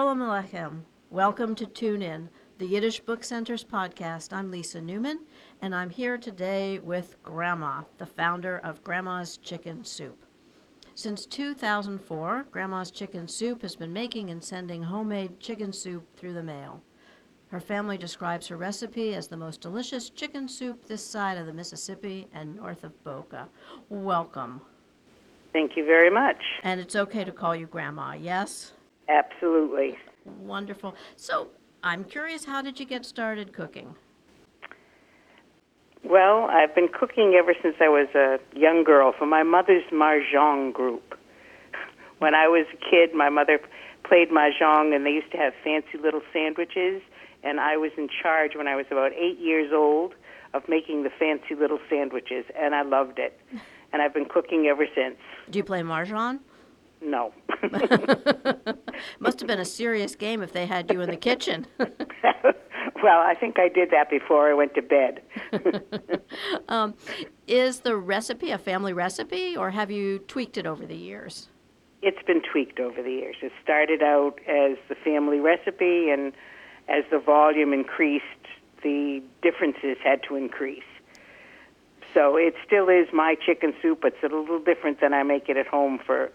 Shalom Aleichem. Welcome to Tune In, the Yiddish Book Center's podcast. I'm Lisa Newman, and I'm here today with Grandma, the founder of Grandma's Chicken Soup. Since 2004, Grandma's Chicken Soup has been making and sending homemade chicken soup through the mail. Her family describes her recipe as the most delicious chicken soup this side of the Mississippi and north of Boca. Welcome. Thank you very much. And it's okay to call you Grandma, yes? Absolutely. Wonderful. So I'm curious, how did you get started cooking? Well, I've been cooking ever since I was a young girl for my mother's mahjong group. When I was a kid, my mother played mahjong, and they used to have fancy little sandwiches, and I was in charge when I was about eight years old of making the fancy little sandwiches, and I loved it. And I've been cooking ever since. Do you play Mahjong? No. Must have been a serious game if they had you in the kitchen. well, I think I did that before I went to bed. um, is the recipe a family recipe, or have you tweaked it over the years? It's been tweaked over the years. It started out as the family recipe, and as the volume increased, the differences had to increase. So it still is my chicken soup. but It's a little different than I make it at home for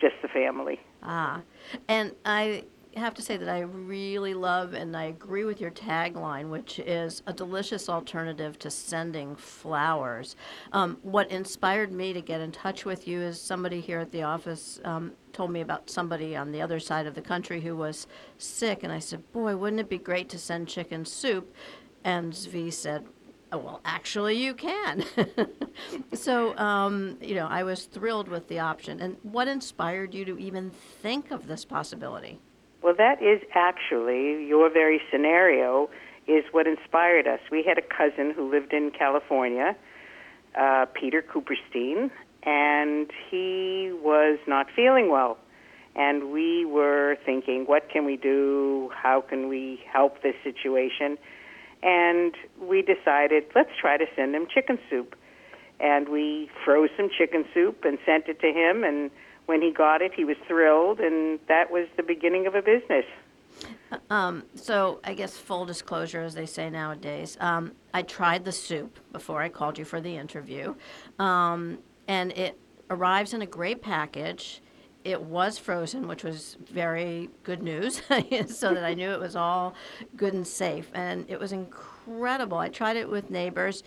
just the family. Ah, and I have to say that I really love and I agree with your tagline, which is a delicious alternative to sending flowers. Um, what inspired me to get in touch with you is somebody here at the office um, told me about somebody on the other side of the country who was sick, and I said, Boy, wouldn't it be great to send chicken soup? And Zvi said, well, actually, you can. so, um, you know, I was thrilled with the option. And what inspired you to even think of this possibility? Well, that is actually your very scenario is what inspired us. We had a cousin who lived in California, uh, Peter Cooperstein, and he was not feeling well. And we were thinking, what can we do? How can we help this situation? And we decided, let's try to send him chicken soup. And we froze some chicken soup and sent it to him. And when he got it, he was thrilled. And that was the beginning of a business. Um, so I guess full disclosure, as they say nowadays, um, I tried the soup before I called you for the interview, um, and it arrives in a great package. It was frozen, which was very good news, so that I knew it was all good and safe. And it was incredible. I tried it with neighbors,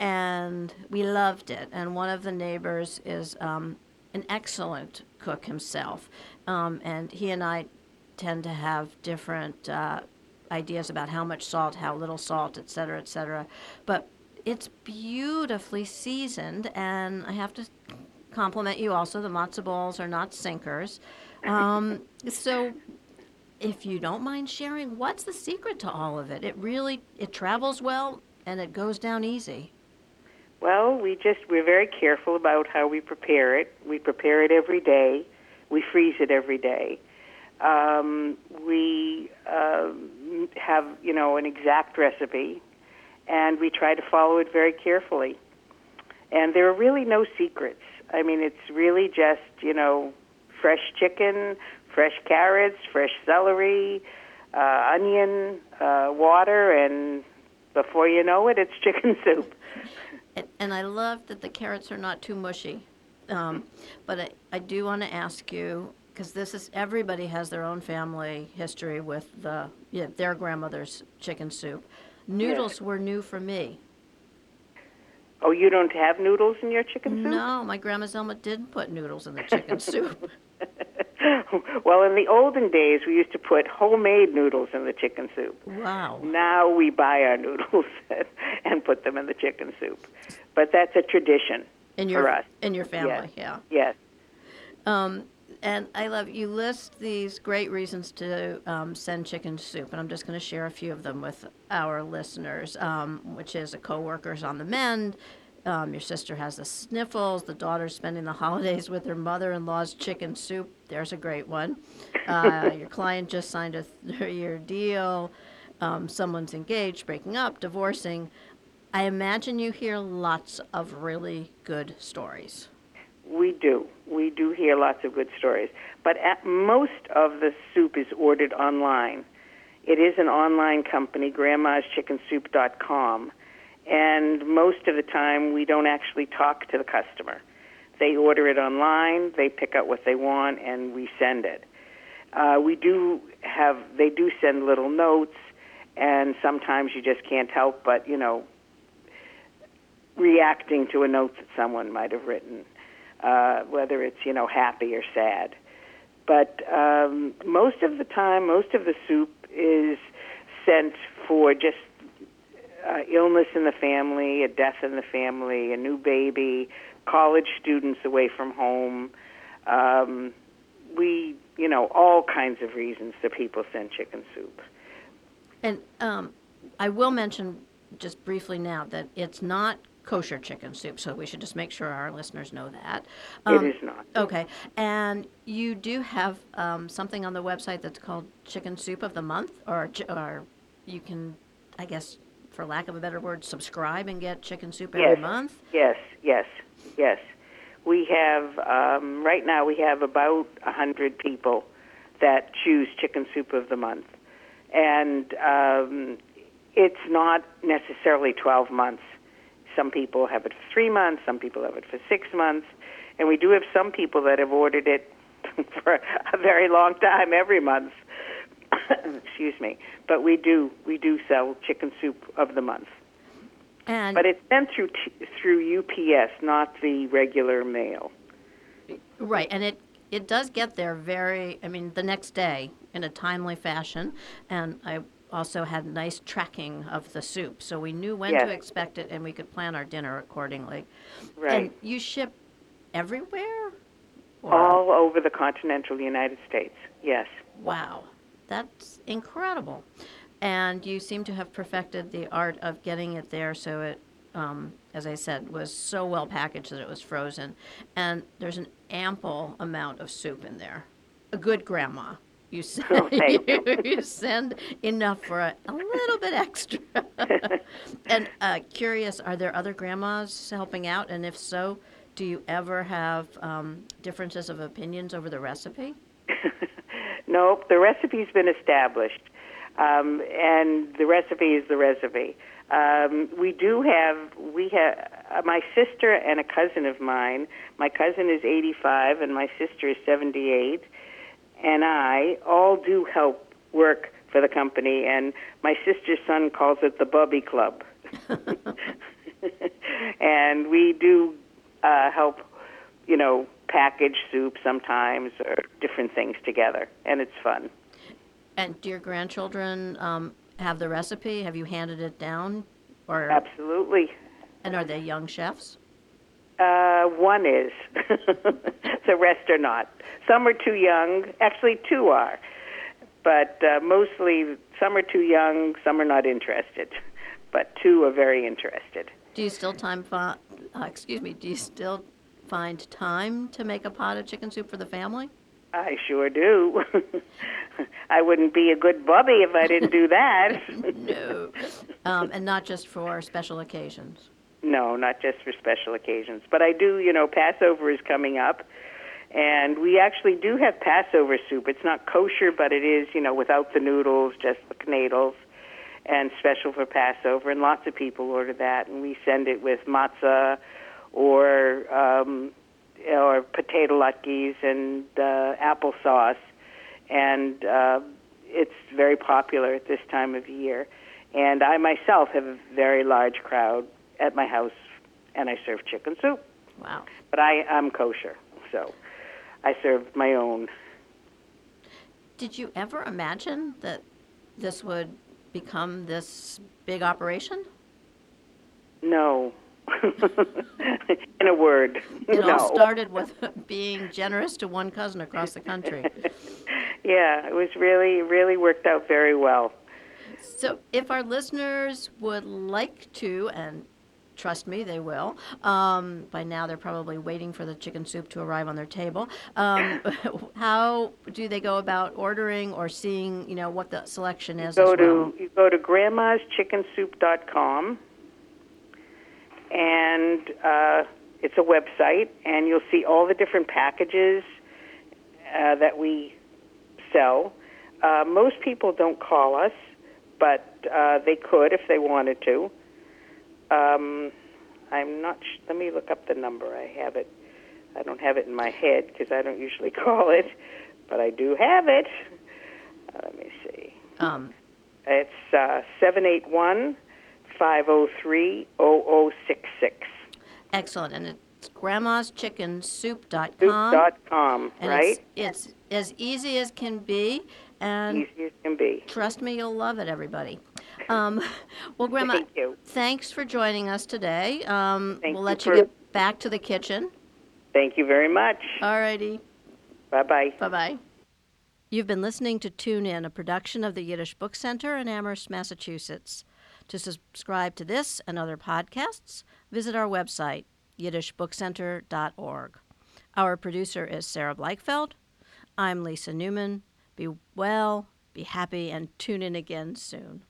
and we loved it. And one of the neighbors is um, an excellent cook himself, um, and he and I tend to have different uh, ideas about how much salt, how little salt, et cetera, et cetera. But it's beautifully seasoned, and I have to compliment you also. The matzo balls are not sinkers. Um, so, if you don't mind sharing, what's the secret to all of it? It really it travels well and it goes down easy. Well, we just we're very careful about how we prepare it. We prepare it every day. We freeze it every day. Um, we uh, have you know an exact recipe, and we try to follow it very carefully. And there are really no secrets. I mean, it's really just, you know, fresh chicken, fresh carrots, fresh celery, uh, onion, uh, water, and before you know it, it's chicken soup. And, and I love that the carrots are not too mushy. Um, but I, I do want to ask you because this is everybody has their own family history with the yeah, their grandmother's chicken soup. Noodles Yes. were new for me. Oh, you don't have noodles in your chicken soup? No, my grandma Zelma didn't put noodles in the chicken soup. well, in the olden days, we used to put homemade noodles in the chicken soup. Wow. Now we buy our noodles and put them in the chicken soup. But that's a tradition In your for us. in your family, yeah. Yes. Um, and I love you list these great reasons to um, send chicken soup, and I'm just going to share a few of them with our listeners, um, which is a coworker's on the mend. Um, your sister has the sniffles. The daughter's spending the holidays with her mother-in-law's chicken soup. There's a great one. Uh, your client just signed a three-year deal. Um, someone's engaged, breaking up, divorcing. I imagine you hear lots of really good stories. We do. We do hear lots of good stories. But most of the soup is ordered online. It is an online company, grandmaschickenSoup.com, and most of the time we don't actually talk to the customer. They order it online, they pick out what they want, and we send it. Uh, we do have, they do send little notes, and sometimes you just can't help but, you know, reacting to a note that someone might have written, uh, whether it's, you know, happy or sad. But um, most of the time, most of the soup is sent for just uh, illness in the family, a death in the family, a new baby, college students away from home. Um, we, you know, all kinds of reasons that people send chicken soup. And um, I will mention just briefly now that it's not kosher chicken soup, so we should just make sure our listeners know that. Um, it is not. Okay. And you do have um, something on the website that's called Chicken Soup of the Month, or, or you can, I guess, for lack of a better word, subscribe and get chicken soup every Yes. month. Yes, yes, yes. We have um, right now we have about a hundred people that choose chicken soup of the month, and um, it's not necessarily twelve months. Some people have it for three months. Some people have it for six months, and we do have some people that have ordered it for a very long time, every month. Excuse me, but we do we do sell chicken soup of the month. And But it's sent through t- through UPS, not the regular mail. Right, and it it does get there very. I mean, the next day in a timely fashion, and I also had nice tracking of the soup, so we knew when to expect it, and we could plan our dinner accordingly. Right. And you ship everywhere. Or- All over the continental United States. Yes. Wow, that's incredible. And you seem to have perfected the art of getting it there so it, um, as I said, was so well packaged that it was frozen. And there's an ample amount of soup in there. A good grandma. You send, Oh, you, you send enough for a, a little bit extra. and uh, curious, are there other grandmas helping out? And if so, do you ever have um, differences of opinions over the recipe? nope, the recipe's been established. Um, and the recipe is the recipe. Um, we do have we have uh, my sister and a cousin of mine. My cousin is 85 and my sister is 78, and I all do help work for the company. And my sister's son calls it the Bubby Club, and we do uh, help, you know, package soup sometimes or different things together, and it's fun. And do your grandchildren um, have the recipe? Have you handed it down, or Absolutely. and are they young chefs? Uh, one is. the rest are not. Some are too young. Actually, two are. But uh, mostly, some are too young, some are not interested. But two are very interested. Do you still time fi- uh, excuse me? Do you still find time to make a pot of chicken soup for the family? I sure do. I wouldn't be a good bubby if I didn't do that. No, um, and not just for special occasions. No, not just for special occasions. But I do, you know, Passover is coming up. And we actually do have Passover soup. It's not kosher, but it is, you know, without the noodles, just the knedels, and special for Passover. And lots of people order that. And we send it with matzah or um, or potato latkes and uh, applesauce. And uh, it's very popular at this time of year. And I myself have a very large crowd at my house, and I serve chicken soup. Wow. But I am kosher, so I serve my own. Did you ever imagine that this would become this big operation? No. In a word, It no. all started with being generous to one cousin across the country. yeah, it was really, really worked out very well. So, if our listeners would like to, and trust me, they will, um, by now they're probably waiting for the chicken soup to arrive on their table. Um, how do they go about ordering or seeing, you know, what the selection is? Go as well? to you go to grandmaschickenSoup.com, and uh, it's a website, and you'll see all the different packages uh, that we sell. Uh, most people don't call us, but uh, they could if they wanted to. Um, I'm not. Sh- let me look up the number. I have it. I don't have it in my head because I don't usually call it, but I do have it. Uh, let me see. Um, It's uh, 781 503 0066. excellent. And it's grandmaschickenSoup.com. Soup.com, and right? It's, it's as easy as can be. And Easy as can be. trust me, you'll love it, everybody. Um, well, Grandma, Thank you. thanks for joining us today. Um, we'll you let you get back to the kitchen. Thank you very much. All righty. Bye bye. Bye bye. You've been listening to Tune In, a production of the Yiddish Book Center in Amherst, Massachusetts. To subscribe to this and other podcasts, visit our website, yiddishbookcenter.org. Our producer is Sarah Bleichfeld. I'm Lisa Newman. Be well, be happy, and tune in again soon.